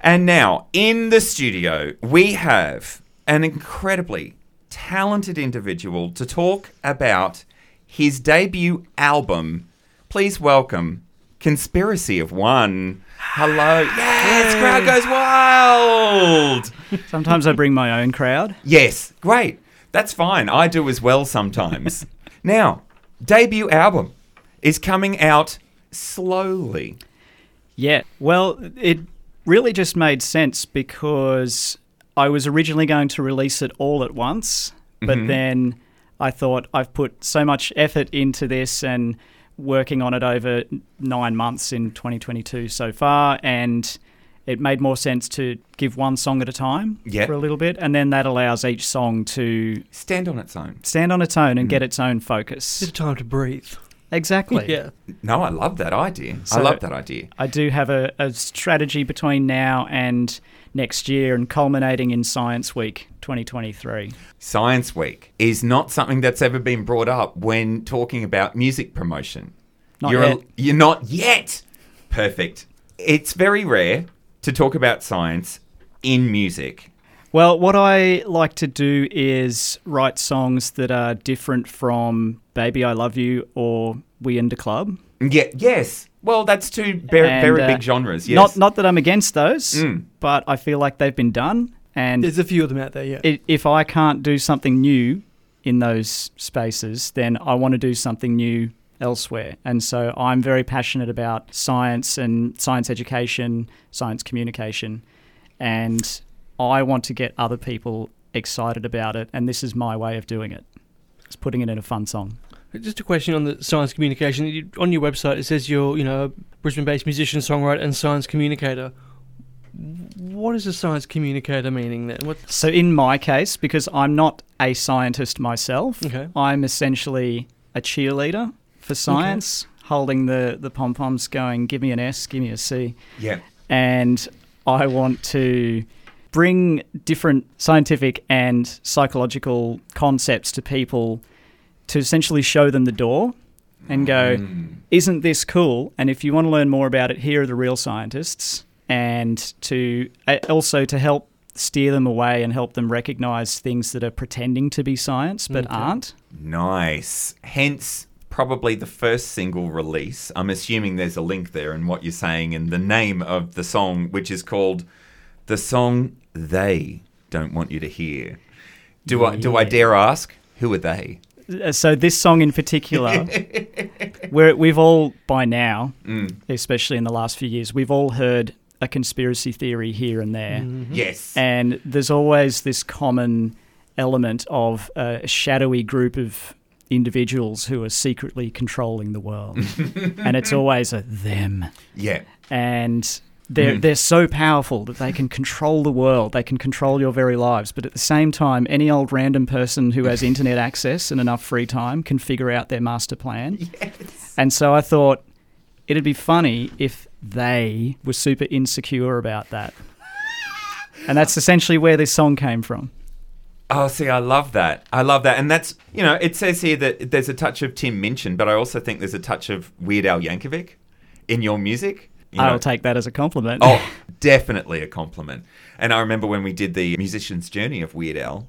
And now in the studio, we have an incredibly talented individual to talk about his debut album. Please welcome Conspiracy of One. Hello. Yes, crowd goes wild. Sometimes I bring my own crowd. Yes, great. That's fine. I do as well sometimes. now, debut album is coming out slowly. Yeah. Well, it really just made sense because I was originally going to release it all at once, but Mhm. then I thought I've put so much effort into this and working on it over nine months in 2022 so far, and it made more sense to give one song at a time Yep. for a little bit, and then that allows each song to Stand on its own. stand on its own and Mm. get its own focus. Bit of time to breathe. Exactly. Yeah. No, I love that idea. I love that idea. I do have a, a strategy between now and next year and culminating in Science Week 2023. Science Week is not something that's ever been brought up when talking about music promotion. Not you're yet. you're not yet. Perfect. It's very rare to talk about science in music. Well, what I like to do is write songs that are different from Baby I Love You or We in the Club. Yeah, yes. Well, that's two very, And, very uh, big genres. Yes. Not, not that I'm against those, Mm. but I feel like they've been done. And There's a few of them out there, yeah. i if I can't do something new in those spaces, then I want to do something new elsewhere. And so I'm very passionate about science and science education, science communication, and I want to get other people excited about it. And this is my way of doing it. It's putting it in a fun song. Just a question on the science communication. On your website, it says you're, you know, a Brisbane-based musician, songwriter, and science communicator. What is a science communicator meaning then? What? So in my case, because I'm not a scientist myself, Okay. I'm essentially a cheerleader for science, holding the, the pom poms going, give me an S, give me a C. Yeah. And I want to bring different scientific and psychological concepts to people to essentially show them the door and go, Mm. isn't this cool? And if you want to learn more about it, here are the real scientists. And to uh, also to help steer them away and help them recognize things that are pretending to be science but Okay. aren't. Nice. Hence, probably the first single release. I'm assuming there's a link there in what you're saying and the name of the song, which is called the song They Don't Want You to Hear. Do I do I dare ask who are they? Uh, So this song in particular, where we've all by now, Mm. especially in the last few years, we've all heard a conspiracy theory here and there, Mhm. Yes. and there's always this common element of a shadowy group of individuals who are secretly controlling the world, and it's always a them, yeah. and. They're, Mm. they're so powerful that they can control the world. They can control your very lives. But at the same time, any old random person who has internet access and enough free time can figure out their master plan. Yes. And so I thought it'd be funny if they were super insecure about that. And that's essentially where this song came from. Oh, see, I love that. I love that. And that's, you know, it says here that there's a touch of Tim Minchin, but I also think there's a touch of Weird Al Yankovic in your music. You I'll take that as a compliment. Oh, definitely a compliment. And I remember when we did the musician's journey of Weird Al,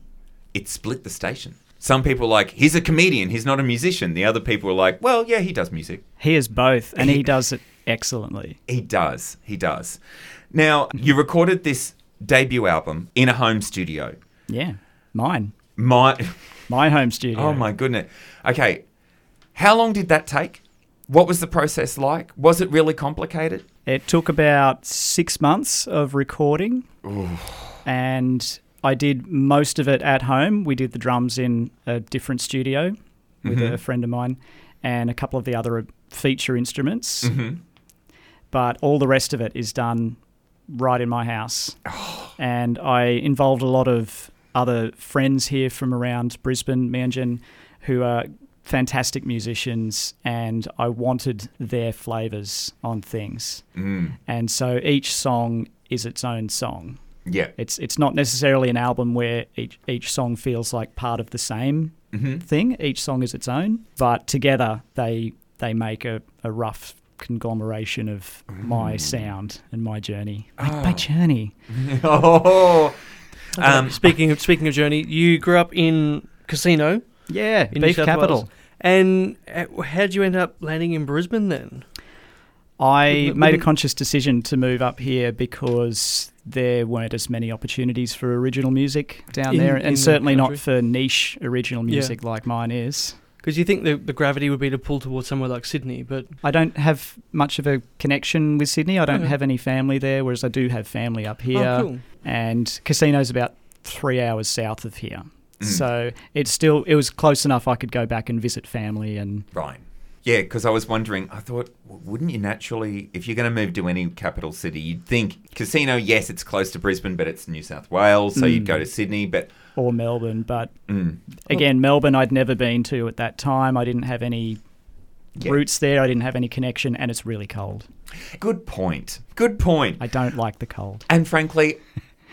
it split the station. Some people were like, he's a comedian, he's not a musician. The other people were like, well, yeah, he does music. He is both, and he does it excellently. He does. He does. Now, you recorded this debut album in a home studio. Yeah, mine. My, My home studio. oh my goodness. Okay, how long did that take? What was the process like? Was it really complicated? It took about six months of recording, and I did most of it at home. We did the drums in a different studio with Mhm. a friend of mine, and a couple of the other feature instruments. Mm-hmm. But all the rest of it is done right in my house, and I involved a lot of other friends here from around Brisbane, Meanjin, who are fantastic musicians, and I wanted their flavors on things. Mm. And so each song is its own song. Yeah. It's it's not necessarily an album where each each song feels like part of the same Mm-hmm. thing. Each song is its own, but together they they make a, a rough conglomeration of my Mm. sound and my journey. My, Oh. my journey. oh, Okay, Um, speaking of speaking of journey, you grew up in Casino, Yeah, beef South capital. Wales. and uh, how did you end up landing in Brisbane then? I made a conscious decision to move up here because there weren't as many opportunities for original music down In- there, and the certainly not for niche original Yeah. music like mine is. Because you think the, the gravity would be to pull towards somewhere like Sydney, but I don't have much of a connection with Sydney. I don't Okay. have any family there, whereas I do have family up here. oh, cool. And Casino's about three hours south of here. Mm. So it's still it was close enough I could go back and visit family and right. Yeah, because I was wondering. I thought, wouldn't you naturally, if you're going to move to any capital city, you'd think Casino. Yes, it's close to Brisbane, but it's New South Wales, so you'd Mm. go to Sydney. But or Melbourne. But mm, again, Melbourne I'd never been to at that time. I didn't have any Yeah. roots there. I didn't have any connection, and it's really cold. good point. Good point. I don't like the cold. And frankly,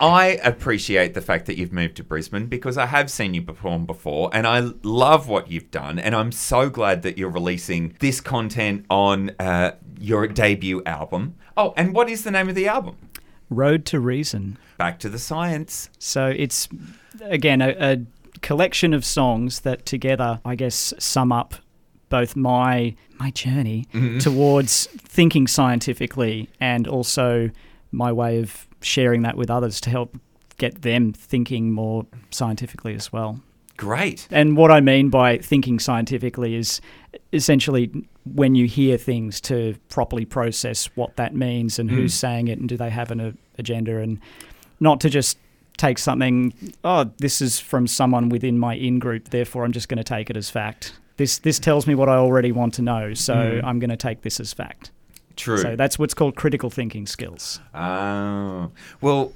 I appreciate the fact that you've moved to Brisbane because I have seen you perform before and I love what you've done. And I'm so glad that you're releasing this content on uh, your debut album. Oh, and what is the name of the album? Road to Reason. Back to the Science. So it's again a, a collection of songs that together, I guess, sum up both my my journey Mhm. towards thinking scientifically and also my way of sharing that with others to help get them thinking more scientifically as well. Great. And what I mean by thinking scientifically is essentially when you hear things to properly process what that means and Mm. who's saying it and do they have an a- agenda and not to just take something oh this is from someone within my in group therefore I'm just going to take it as fact. This this tells me what I already want to know so Mm. I'm going to take this as fact. True. So that's what's called critical thinking skills. Oh. Well,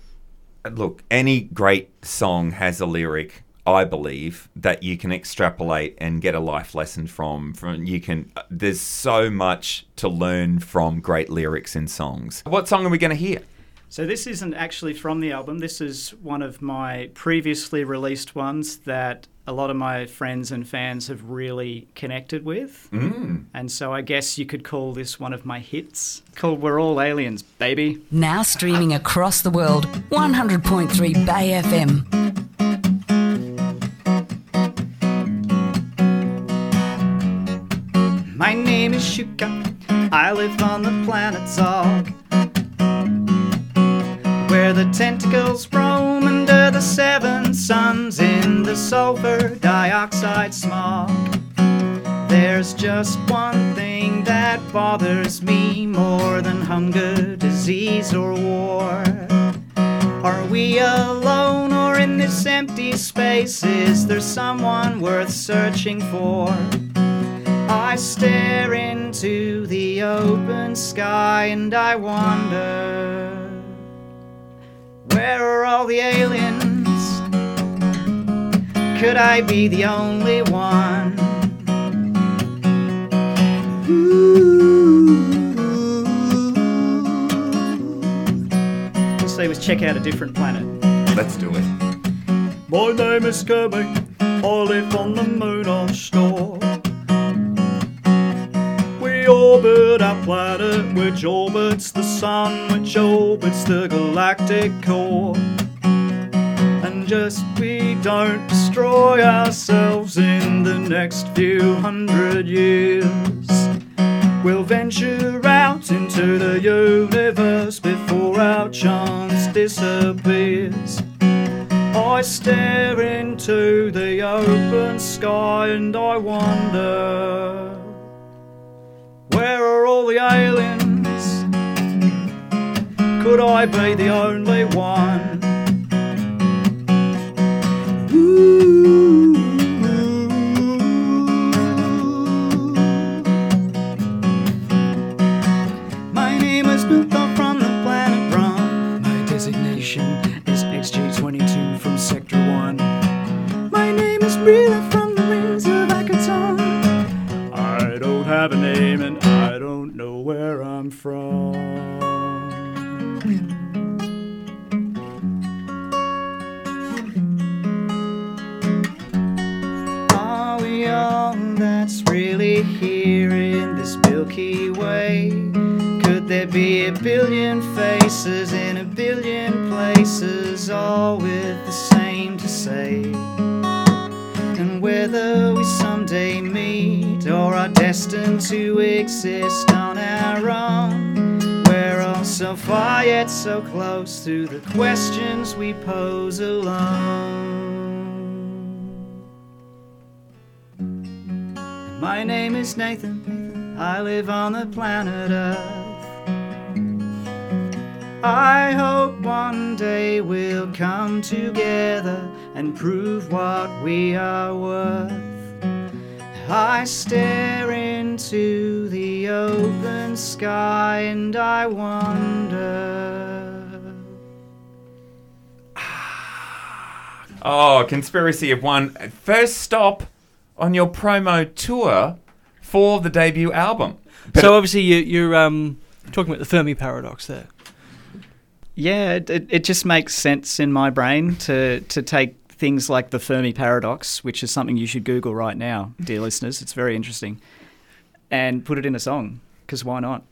uh, look, any great song has a lyric, I believe, that you can extrapolate and get a life lesson from. From you can uh, there's so much to learn from great lyrics in songs. What song are we going to hear? So this isn't actually from the album. This is one of my previously released ones that a lot of my friends and fans have really connected with. Mm. And so I guess you could call this one of my hits called We're All Aliens, baby. Now streaming across the world, 100.3 Bay FM. My name is Shuka. I live on the planet Zog. The tentacles roam under the seven suns in the sulfur dioxide smog. There's just one thing that bothers me more than hunger, disease, or war. Are we alone or in this empty space? Is there someone worth searching for? I stare into the open sky and I wonder where are all the aliens? Could I be the only one? Ooh. Say was check out a different planet. Let's do it. My name is Kirby. I live on the moon on store. Planet, which orbits the sun, which orbits the galactic core. And just we don't destroy ourselves in the next few hundred years. We'll venture out into the universe before our chance disappears. I stare into the open sky and I wonder where are all the aliens? Could I be the only one? On our own, we're all so far yet so close to the questions we pose alone. My name is Nathan. I live on the planet Earth. I hope one day we'll come together and prove what we are worth. I stare into the open sky and I wonder. Oh, Conspiracy of One. First stop on your promo tour for the debut album. But so obviously you, you're um, talking about the Fermi paradox there. Yeah, it, it, it just makes sense in my brain to, to take things like the Fermi paradox, which is something you should Google right now, dear listeners. It's very interesting, and put it in a song, because why not?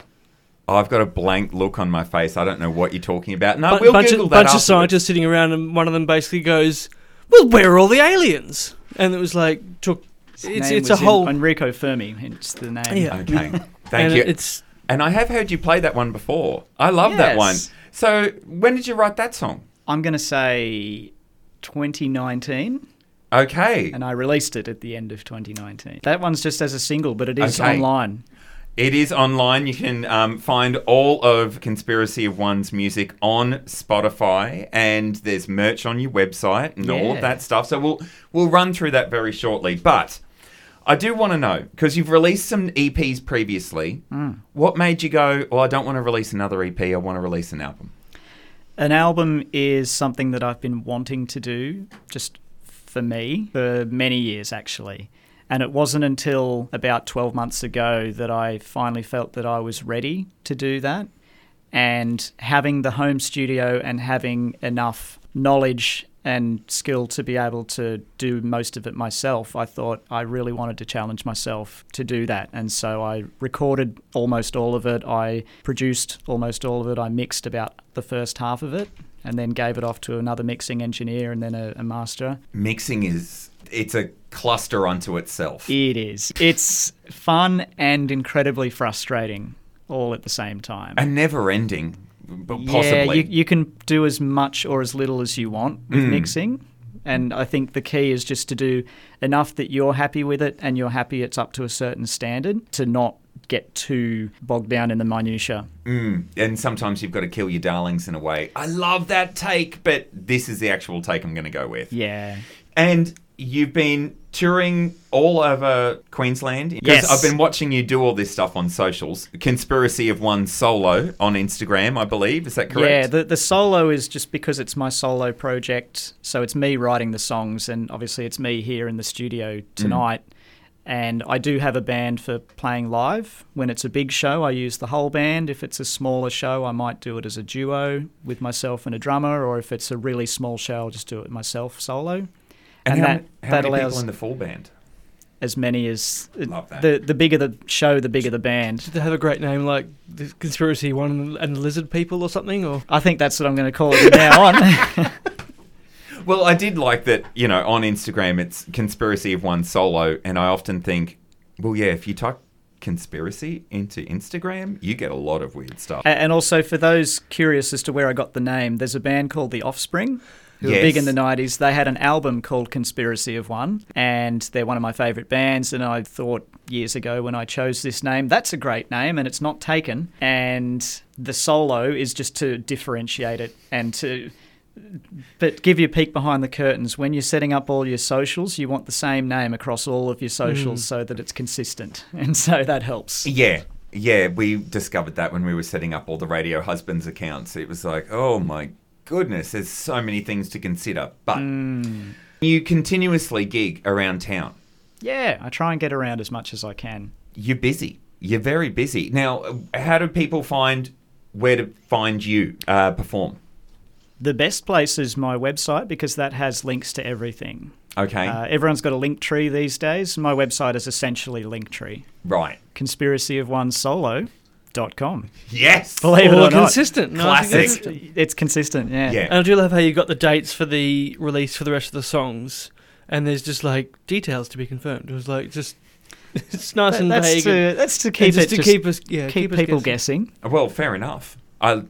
I've got a blank look on my face. I don't know what you're talking about. No, Bu- we'll bunch Google of, that bunch of afterwards. scientists sitting around, and one of them basically goes, "Well, where are all the aliens?" And it was like took. His It's it's a whole. Enrico Fermi, hence the name. Yeah. Okay, thank and you. It's And I have heard you play that one before. I love that one. So, when did you write that song? I'm going to say 2019, Okay. and I released it at the end of 2019. That one's just as a single, but it is Okay. online. It is online. You can um, find all of Conspiracy of One's music on Spotify, and there's merch on your website and all of that stuff. So we'll we'll run through that very shortly. But I do want to know because you've released some EPs previously. What made you go? Well, I don't want to release another EP. I want to release an album. An album is something that I've been wanting to do just for me for many years, actually. And it wasn't until about 12 months ago that I finally felt that I was ready to do that. And having the home studio and having enough knowledge and skill to be able to do most of it myself, I thought I really wanted to challenge myself to do that. And so I recorded almost all of it. I produced almost all of it. I mixed about the first half of it and then gave it off to another mixing engineer and then a, a master. Mixing is it's a cluster unto itself. It is. It's fun and incredibly frustrating all at the same time. and never ending, but Yeah, you, you can do as much or as little as you want with Mm. mixing. And I think the key is just to do enough that you're happy with it and you're happy it's up to a certain standard to not get too bogged down in the minutiae. Mm, and sometimes you've got to kill your darlings in a way. I love that take, but this is the actual take I'm going to go with. Yeah. And you've been touring all over Queensland. Because Yes. I've been watching you do all this stuff on socials. Conspiracy of One Solo on Instagram, I believe. Is that correct? Yeah, the, the solo is just because it's my solo project. So it's me writing the songs, and obviously it's me here in the studio mm. tonight. And I do have a band for playing live. When it's a big show, I use the whole band. If it's a smaller show, I might do it as a duo with myself and a drummer. Or if it's a really small show, I'll just do it myself solo. And, And, how, that, how that many allows people in the full band? as many as Love that. the the bigger the show, the bigger the band. Did they have a great name like the Conspiracy One and the, Lizard People or something? Or I think that's what I'm going to call it from now on. Well, I did like that, you know, on Instagram it's Conspiracy of One Solo. And I often think, well, yeah, if you type conspiracy into Instagram, you get a lot of weird stuff. And also, for those curious as to where I got the name, there's a band called The Offspring. Who were big in the 90s. They had an album called Conspiracy of One, and they're one of my favourite bands. And I thought years ago when I chose this name, that's a great name, and it's not taken. And the solo is just to differentiate it and to. But give you a peek behind the curtains. When you're setting up all your socials, you want the same name across all of your socials mm. so that it's consistent. And so that helps. Yeah. Yeah, we discovered that when we were setting up all the Radio Husbands accounts. It was like, oh my goodness, there's so many things to consider. But you continuously gig around town. Yeah, I try and get around as much as I can. You're busy. You're very busy. Now, how do people find where to find you uh, perform? The best place is my website because that has links to everything. Okay. Uh, everyone's got a Linktree these days. My website is essentially Linktree. right. Conspiracy of One Solo com. Yes. Believe it or not. consistent. Nice and Classic. It's, consistent. it's consistent, yeah. Yeah. And I do love how you got the dates for the release for the rest of the songs, and there's just like details to be confirmed. It was like just it's nice That- and that's, vague. to, that's to and keep just it to just keep us yeah keep, us people guessing. Well, fair enough. I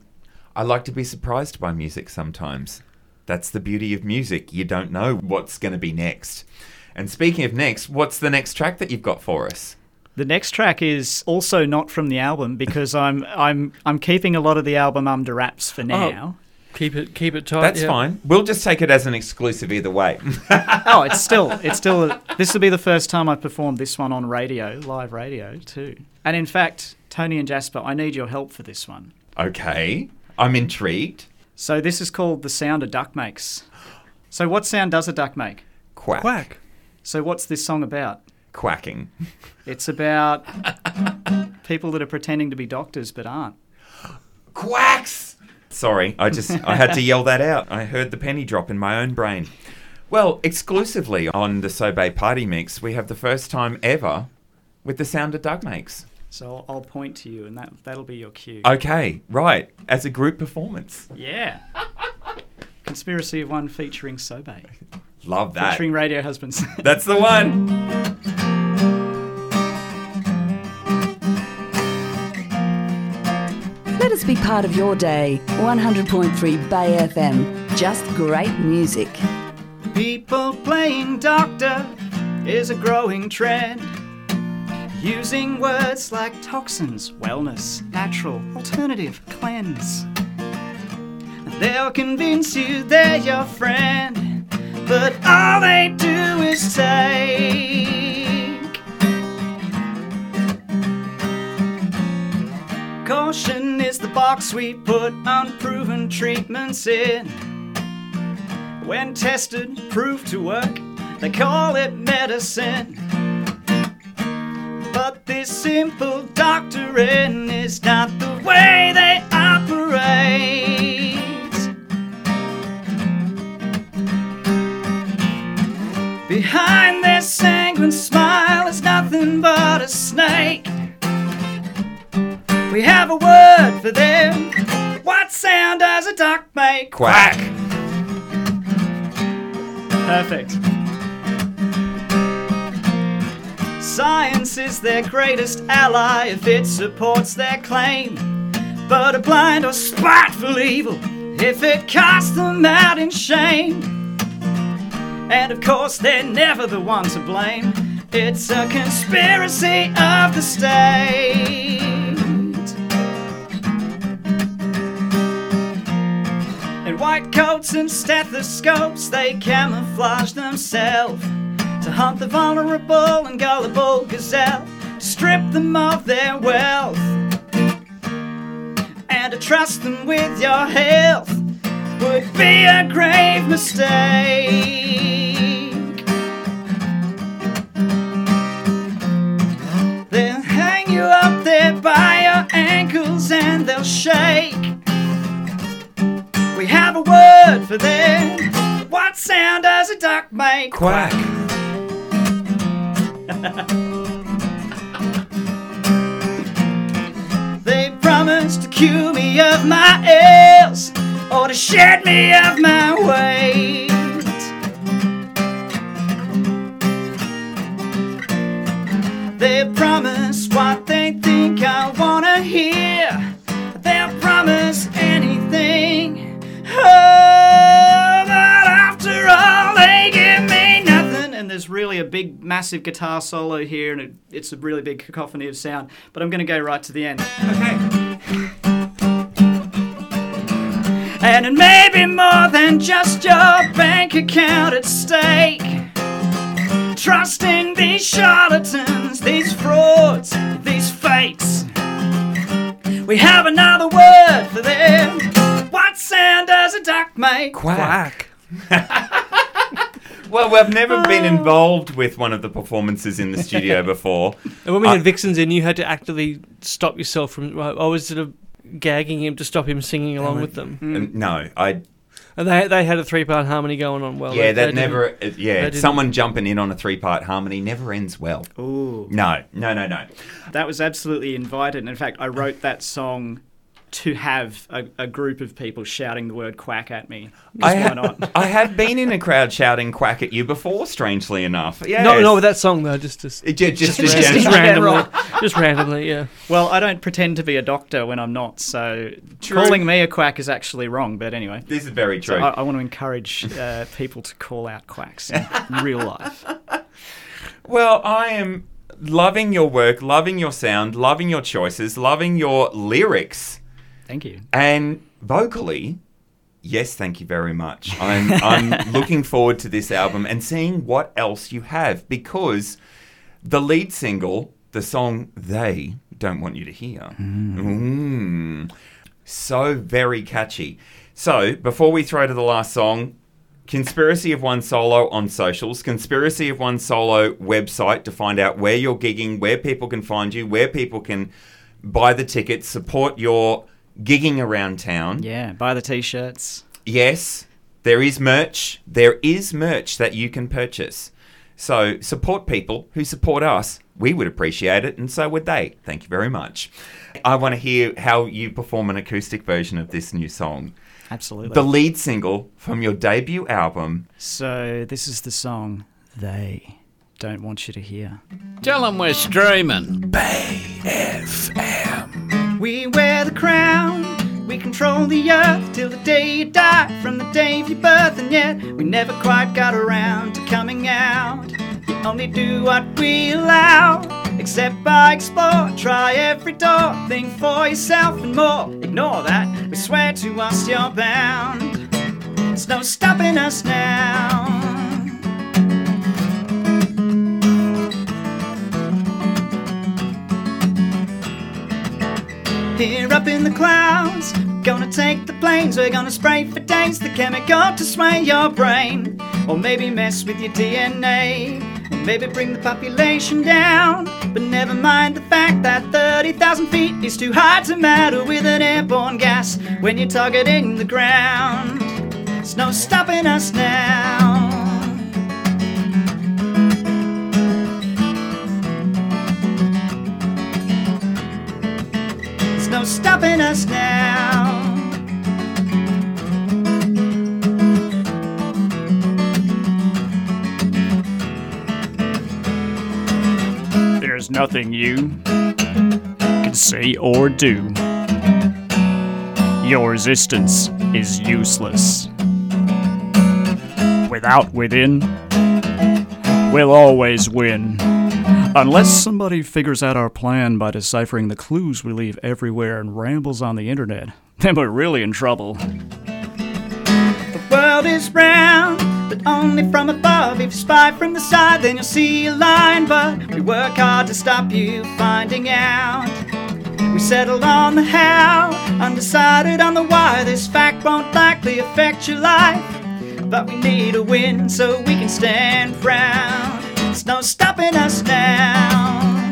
I like to be surprised by music sometimes. That's the beauty of music. You don't know what's going to be next. And speaking of next, what's the next track that you've got for us? The next track is also not from the album because I'm I'm I'm keeping a lot of the album under wraps for oh, now. Keep it keep it tight. That's yeah. fine. We'll just take it as an exclusive either way. Oh, it's still it's still this will be the first time I've performed this one on radio, live radio too. And in fact, Tony and Jasper, I need your help for this one. okay. I'm intrigued. So this is called the sound a duck makes. So what sound does a duck make? Quack. Quack. So what's this song about? Quacking. It's about people that are pretending to be doctors but aren't. Quacks! Sorry, I just I had to yell that out. I heard the penny drop in my own brain. Well, exclusively on the So Bae Party Mix, we have the first time ever with the sound a Doug makes. So I'll, I'll point to you and that that'll be your cue. Okay, right. As a group performance. Yeah. Conspiracy of One featuring So Bae. Love that. Featuring Radio Husbands. That's the one. Let us be part of your day. 100.3 Bay FM. Just great music. People playing doctor is a growing trend. Using words like toxins, wellness, natural, alternative, cleanse. They'll convince you they're your friend, but all they do is take. Caution is the box we put unproven treatments in. When tested, proved to work, they call it medicine. But this simple doctoring is not the way they Quack. Perfect. Science is their greatest ally if it supports their claim, but a blind or spiteful evil if it casts them out in shame. And of course, they're never the one to blame. It's a conspiracy of the state. White coats and stethoscopes, they camouflage themselves to hunt the vulnerable and gullible gazelle, strip them of their wealth, and to trust them with your health would be a grave mistake. They'll hang you up there by your ankles and they'll shake. Have a word for them. What sound does a duck make? Quack. They promised to cure me of my ills or to shed me of my weight. Massive guitar solo here, and it, it's a really big cacophony of sound. But I'm gonna go right to the end. Okay. And it may be more than just your bank account at stake. Trusting these charlatans, these frauds, these fakes. We have another word for them. What sound does a duck make? Quack. Well, we've never been ah. involved with one of the performances in the studio before. And when we I- had uh, Vixens in, you had to actively stop yourself from. I was sort of gagging him to stop him singing along with them. And um, no, I And they they had a three part harmony going on well. yeah, They- that they never. didn't- uh, yeah, didn't- someone jumping in on a three-part harmony never ends well. Ooh, No, no, no, no. that was absolutely invited. In fact, I wrote that song to have a, a group of people shouting the word quack at me. I, why ha- not? I have been in a crowd shouting "quack" at you before. Strangely enough, yeah. No, no, with that song though, just just It ju- just, Just- just, just- just randomly, just randomly, yeah. Well, I don't pretend to be a doctor when I'm not, so True. calling me a quack is actually wrong. But anyway, This is very so true. I, I want to encourage uh, people to call out quacks in real life. Well, I am loving your work, loving your sound, loving your choices, loving your lyrics, Thank you. and vocally. Yes, thank you very much. I'm I'm looking forward to this album and seeing what else you have because the lead single, the song "They Don't Want You to Hear," Mm. so very catchy. So before we throw to the last song, Conspiracy of One Solo on socials, Conspiracy of One Solo website to find out where you're gigging, where people can find you, where people can buy the tickets, support your gigging around town. Yeah, buy the t-shirts. Yes, there is merch. There is merch that you can purchase. So support people who support us. We would appreciate it, and so would they. Thank you very much. I want to hear how you perform an acoustic version of this new song. Absolutely. The lead single from your debut album. so this is the song they don't want you to hear. Tell them we're streaming. We wear the crown, we control the earth till the day you die from the day of your birth, and yet we never quite got around to coming out. You only do what we allow, except by explore, try every door, think for yourself and more. Ignore that, we swear to us you're bound. There's no stopping us now. Here up in the clouds, gonna take the planes. We're gonna spray for days the chemical to sway your brain, or maybe mess with your DNA, or maybe bring the population down. But never mind the fact that 30,000 feet is too high to matter with an airborne gas when you're targeting the ground. There's no stopping us now. Stopping us now. There's nothing you can say or do. Your resistance is useless. Without within, we'll always win. Unless mm-hmm. somebody figures out our plan by deciphering the clues we leave everywhere and rambles on the internet, then we're really in trouble. The world is round, but only from above. If you spy from the side, then you'll see a line. But we work hard to stop you finding out. We settled on the how, undecided on the why. This fact won't likely affect your life. But we need a win so we can stand proud. No stopping us now.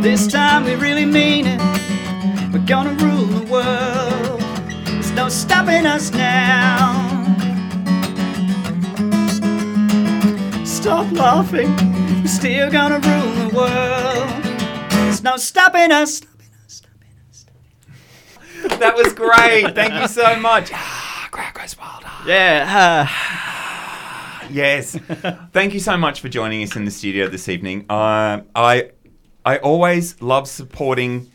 This time we really mean it. We're gonna rule the world. There's no stopping us now. Stop laughing. We're still gonna rule the world. There's no stopping us. That was great. Thank you so much. Ah, crowd goes wild. Ah. Yeah. Yes. Thank you so much for joining us in the studio this evening. Uh, I I always love supporting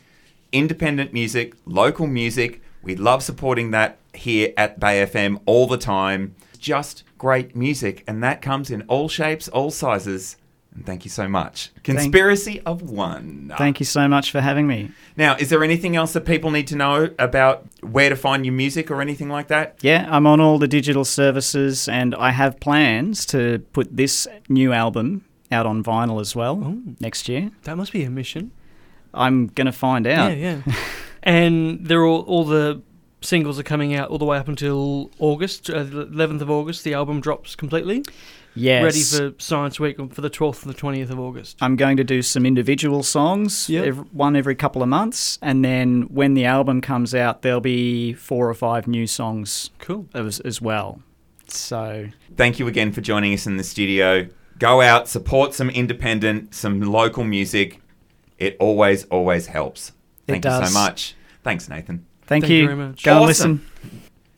independent music, local music. We love supporting that here at Bay FM all the time. Just great music, and that comes in all shapes, all sizes. And thank you so much. Conspiracy of One. Thank you so much for having me. Now, is there anything else that people need to know about where to find your music or anything like that? Yeah, I'm on all the digital services and I have plans to put this new album out on vinyl as well next year. That must be a mission. I'm going to find out. Yeah, yeah. and they're all all the singles are coming out all the way up until August, uh, the 11th of August. The album drops completely. Yes. Ready for Science Week for the 12th and the 20th of August. I'm going to do some individual songs, Yeah. ev- one every couple of months, and then when the album comes out, there'll be four or five new songs Cool. as, as well. So Thank you again for joining us in the studio. Go out, support some independent, some local music. It always, always helps. It Thank you does. so much. Thanks, Nathan. thank, Thank you you. very much. Go and Awesome. listen.